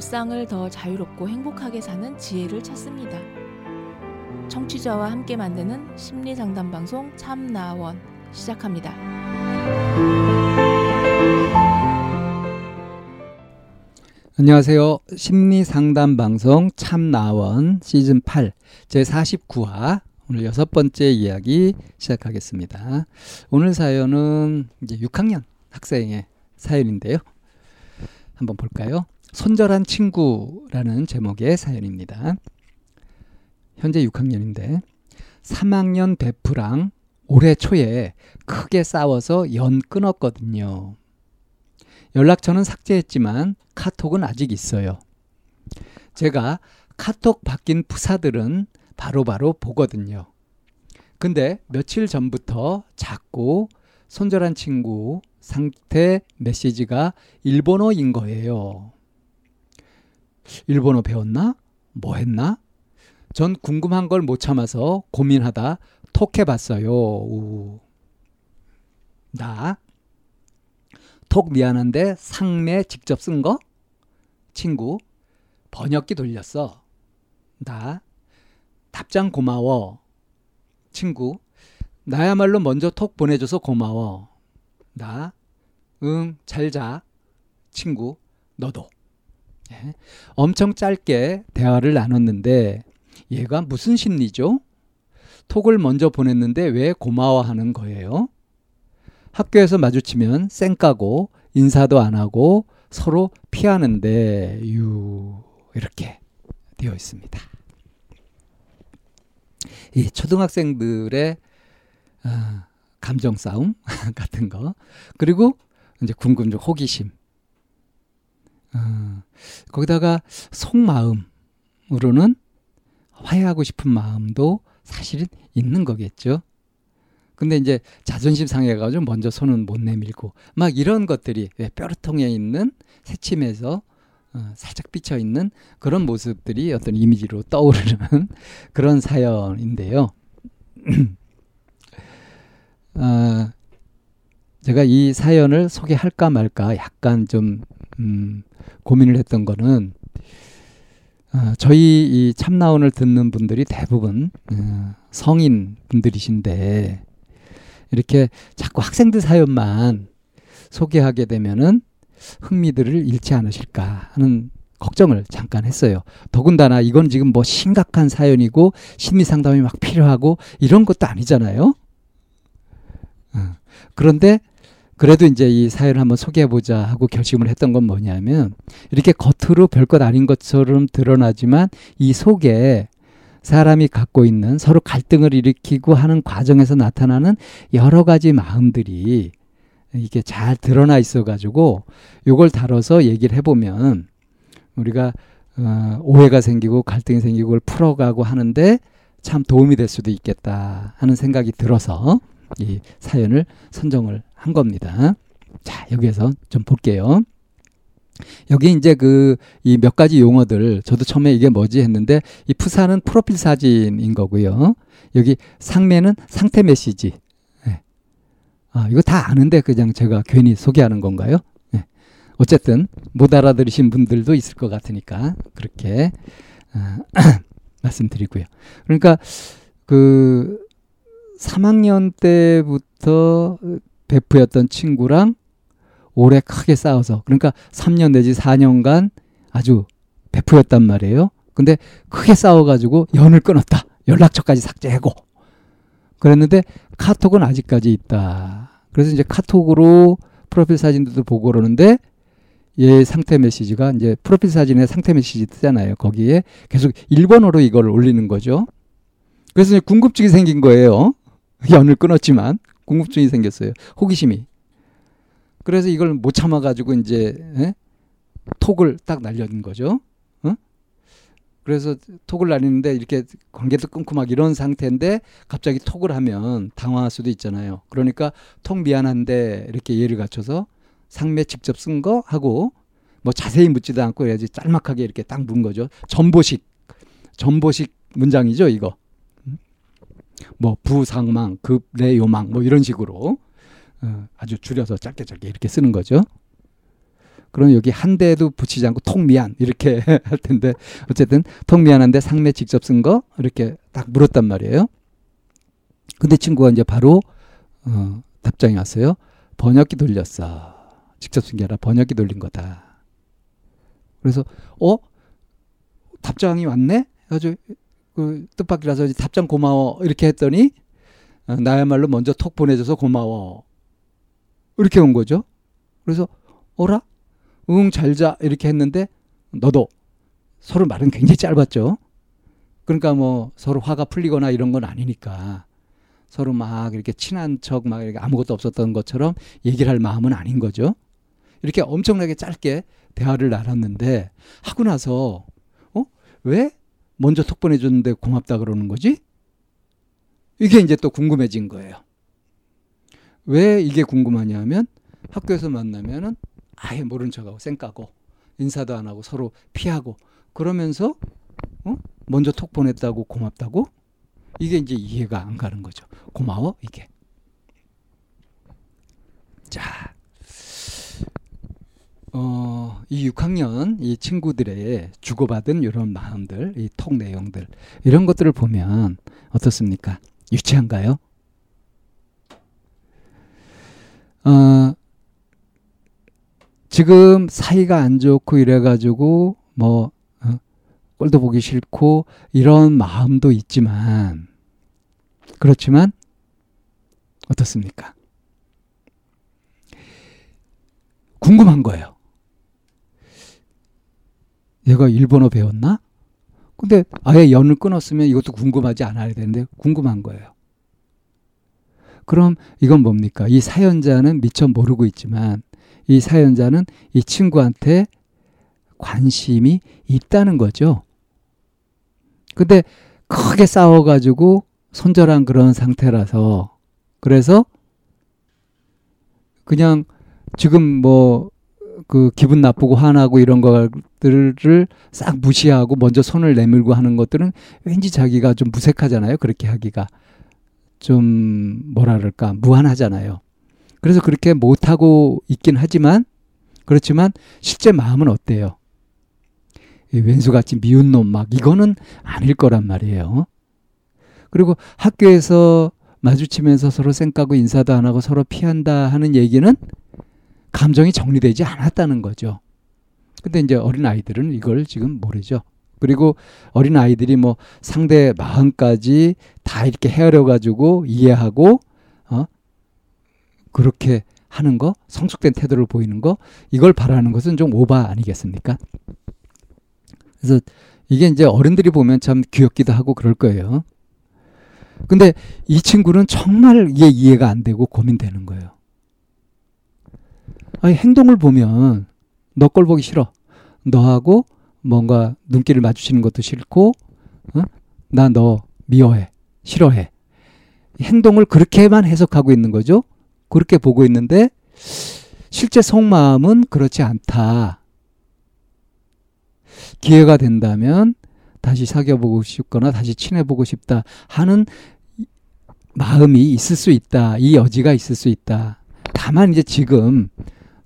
일상을 더 자유롭고 행복하게 사는 지혜를 찾습니다. 청취자와 함께 만드는 심리 상담 방송 참나원 시작합니다. 안녕하세요. 심리 상담 방송 참나원 시즌 8 제 49화 오늘 여섯 번째 이야기 시작하겠습니다. 오늘 사연은 이제 6학년 학생의 사연인데요. 한번 볼까요? 손절한 친구라는 제목의 사연입니다. 현재 6학년인데 3학년 베프랑 올해 초에 크게 싸워서 연 끊었거든요. 연락처는 삭제했지만 카톡은 아직 있어요. 제가 카톡 바뀐 부사들은 바로바로 바로 보거든요. 근데 며칠 전부터 자꾸 손절한 친구 상태 메시지가 일본어인 거예요. 일본어 배웠나? 뭐 했나? 전 궁금한 걸 못 참아서 고민하다 톡 해봤어요. 우. 나? 톡 미안한데 상매 직접 쓴 거? 친구. 번역기 돌렸어. 나? 답장 고마워. 친구. 나야말로 먼저 톡 보내줘서 고마워. 나? 응, 잘 자. 친구. 너도. 예. 엄청 짧게 대화를 나눴는데 얘가 무슨 심리죠? 톡을 먼저 보냈는데 왜 고마워하는 거예요? 학교에서 마주치면 쌩 까고 인사도 안 하고 서로 피하는데 유 이렇게 되어 있습니다. 이 초등학생들의 어, 감정 싸움 같은 거 그리고 이제 궁금증 호기심 어, 거기다가 속마음으로는 화해하고 싶은 마음도 사실은 있는 거겠죠. 근데 이제 자존심 상해가지고 먼저 손은 못 내밀고 막 이런 것들이 뼈르통에 있는 새침에서 어, 살짝 비쳐 있는 그런 모습들이 어떤 이미지로 떠오르는 그런 사연인데요. 어, 제가 이 사연을 소개할까 말까 약간 좀 음, 고민을 했던 거는 어, 저희 이 참나원을 듣는 분들이 대부분 어, 성인 분들이신데 이렇게 자꾸 학생들 사연만 소개하게 되면은 흥미들을 잃지 않으실까 하는 걱정을 잠깐 했어요. 더군다나 이건 지금 뭐 심각한 사연이고 심리 상담이 막 필요하고 이런 것도 아니잖아요. 어. 그런데 그래도 이제 이 사연을 한번 소개해보자 하고 결심을 했던 건 뭐냐면 이렇게 겉으로 별것 아닌 것처럼 드러나지만 이 속에 사람이 갖고 있는 서로 갈등을 일으키고 하는 과정에서 나타나는 여러 가지 마음들이 이게 잘 드러나 있어 가지고 요걸 다뤄서 얘기를 해보면 우리가 어, 오해가 생기고 갈등이 생기고 그걸 풀어가고 하는데 참 도움이 될 수도 있겠다 하는 생각이 들어서 이 사연을 선정을 한 겁니다. 자, 여기에서 좀 볼게요. 여기 이제 그 이 몇 가지 용어들 저도 처음에 이게 뭐지 했는데 이 푸사는 프로필 사진인 거고요. 여기 상매는 상태 메시지. 네. 아, 이거 다 아는데 그냥 제가 괜히 소개하는 건가요? 네. 어쨌든 못 알아들으신 분들도 있을 것 같으니까 그렇게 아, 말씀드리고요. 그러니까 그 3학년 때부터 베프였던 친구랑 오래 크게 싸워서 그러니까 3년 내지 4년간 아주 베프였단 말이에요. 근데 크게 싸워가지고 연을 끊었다. 연락처까지 삭제하고 그랬는데 카톡은 아직까지 있다. 그래서 이제 카톡으로 프로필 사진들도 보고 그러는데 얘 상태 메시지가 이제 프로필 사진에 상태 메시지 뜨잖아요. 거기에 계속 일본어로 이걸 올리는 거죠. 그래서 이제 궁금증이 생긴 거예요. 연을 끊었지만 궁금증이 생겼어요. 호기심이. 그래서 이걸 못 참아가지고 이제 에? 예? 톡을 딱 날려준 거죠. 어? 그래서 톡을 날리는데 이렇게 관계도 끊고 막 이런 상태인데 갑자기 톡을 하면 당황할 수도 있잖아요. 그러니까 톡 미안한데 이렇게 예를 갖춰서 상매 직접 쓴 거 하고 뭐 자세히 묻지도 않고 해야지 짤막하게 이렇게 딱 문 거죠. 전보식 전보식 문장이죠 이거. 뭐 부상망, 급내 요망 뭐 이런 식으로 어, 아주 줄여서 짧게 짧게 이렇게 쓰는 거죠. 그럼 여기 한 대도 붙이지 않고 통미안 이렇게 할 텐데 어쨌든 통미안한데 상매 직접 쓴 거 이렇게 딱 물었단 말이에요. 근데 친구가 이제 바로 어, 답장이 왔어요. 번역기 돌렸어. 직접 쓴 게 아니라 번역기 돌린 거다. 그래서 어 답장이 왔네. 아주 그 뜻밖이라서 답장 고마워 이렇게 했더니 어, 나야말로 먼저 톡 보내줘서 고마워 이렇게 온 거죠. 그래서 어라 응 잘 자 이렇게 했는데 너도 서로 말은 굉장히 짧았죠. 그러니까 뭐 서로 화가 풀리거나 이런 건 아니니까 서로 막 이렇게 친한 척 막 이렇게 아무것도 없었던 것처럼 얘기를 할 마음은 아닌 거죠. 이렇게 엄청나게 짧게 대화를 나눴는데 하고 나서 어? 왜 먼저 톡 보내줬는데 고맙다 그러는 거지? 이게 이제 또 궁금해진 거예요. 왜 이게 궁금하냐면 학교에서 만나면은 아예 모른 척하고 쌩까고 인사도 안 하고 서로 피하고 그러면서 어? 먼저 톡 보냈다고 고맙다고 이게 이제 이해가 안 가는 거죠. 고마워 이게. 자, 어, 이 6학년 이 친구들의 주고받은 이런 마음들, 이 톡 내용들 이런 것들을 보면 어떻습니까? 유치한가요? 어, 지금 사이가 안 좋고 이래가지고 뭐 어, 꼴도 보기 싫고 이런 마음도 있지만 그렇지만 어떻습니까? 궁금한 거예요. 얘가 일본어 배웠나? 근데 아예 연을 끊었으면 이것도 궁금하지 않아야 되는데 궁금한 거예요. 그럼 이건 뭡니까? 이 사연자는 미처 모르고 있지만 이 사연자는 이 친구한테 관심이 있다는 거죠. 근데 크게 싸워가지고 손절한 그런 상태라서 그래서 그냥 지금 뭐 그 기분 나쁘고 화나고 이런 것들을 싹 무시하고 먼저 손을 내밀고 하는 것들은 왠지 자기가 좀 무색하잖아요. 그렇게 하기가 좀 뭐라 그럴까 무한하잖아요. 그래서 그렇게 못하고 있긴 하지만 그렇지만 실제 마음은 어때요? 왼수같이 미운 놈 막 이거는 아닐 거란 말이에요. 그리고 학교에서 마주치면서 서로 쌩까고 인사도 안 하고 서로 피한다 하는 얘기는 감정이 정리되지 않았다는 거죠. 근데 이제 어린 아이들은 이걸 지금 모르죠. 그리고 어린 아이들이 뭐 상대 마음까지 다 이렇게 헤아려 가지고 이해하고 어 그렇게 하는 거 성숙된 태도를 보이는 거 이걸 바라는 것은 좀 오바 아니겠습니까? 그래서 이게 이제 어른들이 보면 참 귀엽기도 하고 그럴 거예요. 근데 이 친구는 정말 이게 이해가 안 되고 고민되는 거예요. 아니, 행동을 보면 너 꼴 보기 싫어. 너하고 뭔가 눈길을 마주치는 것도 싫고, 어? 나너 미워해. 싫어해. 행동을 그렇게만 해석하고 있는 거죠. 그렇게 보고 있는데, 실제 속마음은 그렇지 않다. 기회가 된다면 다시 사귀어보고 싶거나 다시 친해보고 싶다 하는 마음이 있을 수 있다. 이 여지가 있을 수 있다. 다만 이제 지금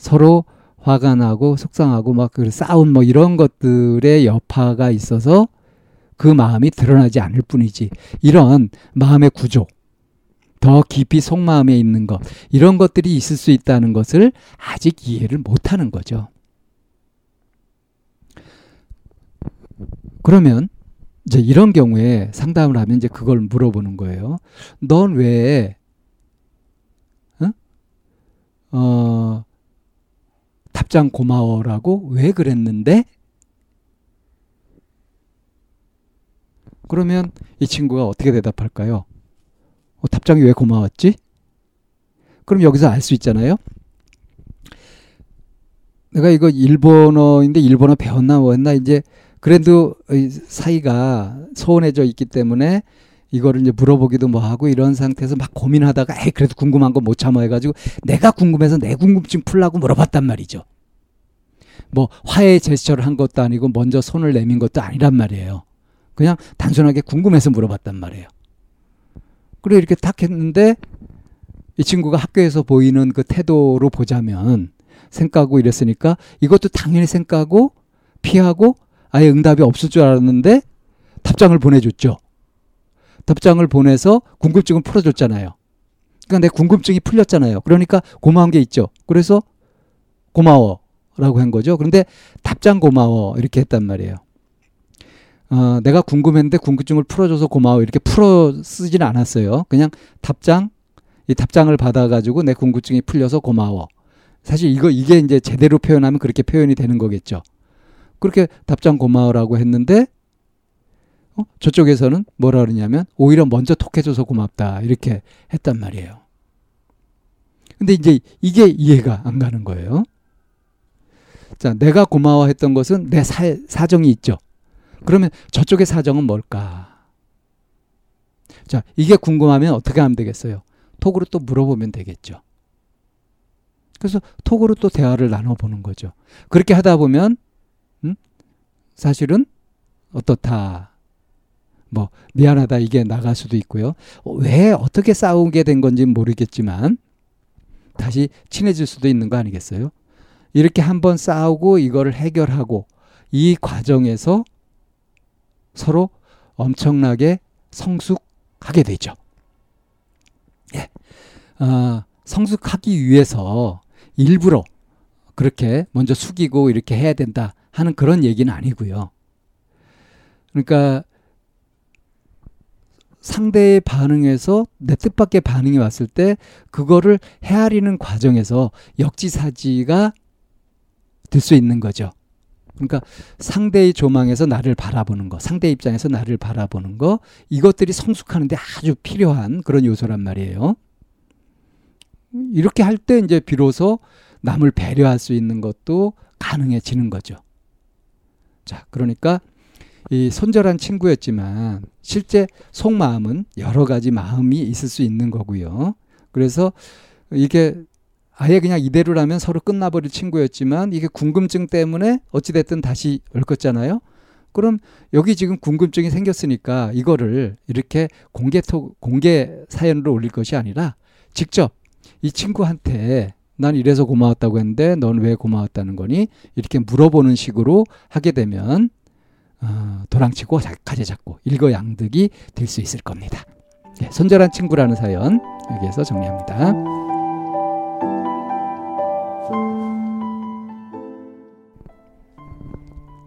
서로 화가 나고 속상하고 막 그 싸움 뭐 이런 것들의 여파가 있어서 그 마음이 드러나지 않을 뿐이지. 이런 마음의 구조, 더 깊이 속마음에 있는 것, 이런 것들이 있을 수 있다는 것을 아직 이해를 못 하는 거죠. 그러면 이제 이런 경우에 상담을 하면 이제 그걸 물어보는 거예요. 넌 왜, 어? 어, 답장 고마워라고 왜 그랬는데? 그러면 이 친구가 어떻게 대답할까요? 어, 답장이 왜 고마웠지? 그럼 여기서 알 수 있잖아요. 내가 이거 일본어인데 일본어 배웠나 뭐 했나 이제 그래도 사이가 소원해져 있기 때문에 이거를 이제 물어보기도 뭐 하고 이런 상태에서 막 고민하다가 에이 그래도 궁금한 거 못 참아 해가지고 내가 궁금해서 내 궁금증 풀라고 물어봤단 말이죠. 뭐 화해 제스처를 한 것도 아니고 먼저 손을 내민 것도 아니란 말이에요. 그냥 단순하게 궁금해서 물어봤단 말이에요. 그리고 이렇게 탁 했는데 이 친구가 학교에서 보이는 그 태도로 보자면 생까고 이랬으니까 이것도 당연히 생까고 피하고 아예 응답이 없을 줄 알았는데 답장을 보내줬죠. 답장을 보내서 궁금증을 풀어줬잖아요. 그러니까 내 궁금증이 풀렸잖아요. 그러니까 고마운 게 있죠. 그래서 고마워 라고 한 거죠. 그런데 답장 고마워 이렇게 했단 말이에요. 어, 내가 궁금했는데 궁금증을 풀어줘서 고마워 이렇게 풀어 쓰진 않았어요. 그냥 답장 이 답장을 받아가지고 내 궁금증이 풀려서 고마워. 사실 이거 이게 이제 제대로 표현하면 그렇게 표현이 되는 거겠죠. 그렇게 답장 고마워라고 했는데 어? 저쪽에서는 뭐라 그러냐면 오히려 먼저 톡해줘서 고맙다 이렇게 했단 말이에요. 근데 이제 이게 이해가 안 가는 거예요. 자, 내가 고마워했던 것은 내 사, 사정이 있죠. 그러면 저쪽의 사정은 뭘까? 자, 이게 궁금하면 어떻게 하면 되겠어요? 톡으로 또 물어보면 되겠죠. 그래서 톡으로 또 대화를 나눠보는 거죠. 그렇게 하다 보면, 음? 사실은 어떻다. 뭐, 미안하다. 이게 나갈 수도 있고요. 왜 어떻게 싸우게 된 건지 모르겠지만, 다시 친해질 수도 있는 거 아니겠어요? 이렇게 한번 싸우고 이거를 해결하고, 이 과정에서 서로 엄청나게 성숙하게 되죠. 예. 아, 성숙하기 위해서 일부러 그렇게 먼저 숙이고 이렇게 해야 된다 하는 그런 얘기는 아니고요. 그러니까 상대의 반응에서 내 뜻밖의 반응이 왔을 때 그거를 헤아리는 과정에서 역지사지가 될수 있는 거죠. 그러니까 상대의 조망에서 나를 바라보는 거, 상대 입장에서 나를 바라보는 거, 이것들이 성숙하는데 아주 필요한 그런 요소란 말이에요. 이렇게 할 때 이제 비로소 남을 배려할 수 있는 것도 가능해지는 거죠. 자, 그러니까 이 손절한 친구였지만 실제 속마음은 여러 가지 마음이 있을 수 있는 거고요. 그래서 이게 아예 그냥 이대로라면 서로 끝나버릴 친구였지만 이게 궁금증 때문에 어찌됐든 다시 얽었잖아요. 그럼 여기 지금 궁금증이 생겼으니까 이거를 이렇게 공개 토, 공개 사연으로 올릴 것이 아니라 직접 이 친구한테 난 이래서 고마웠다고 했는데 넌 왜 고마웠다는 거니? 이렇게 물어보는 식으로 하게 되면 어, 도랑치고 가재 잡고 일거양득이 될 수 있을 겁니다. 네, 손절한 친구라는 사연 여기에서 정리합니다.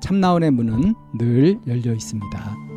참나원의 문은 늘 열려 있습니다.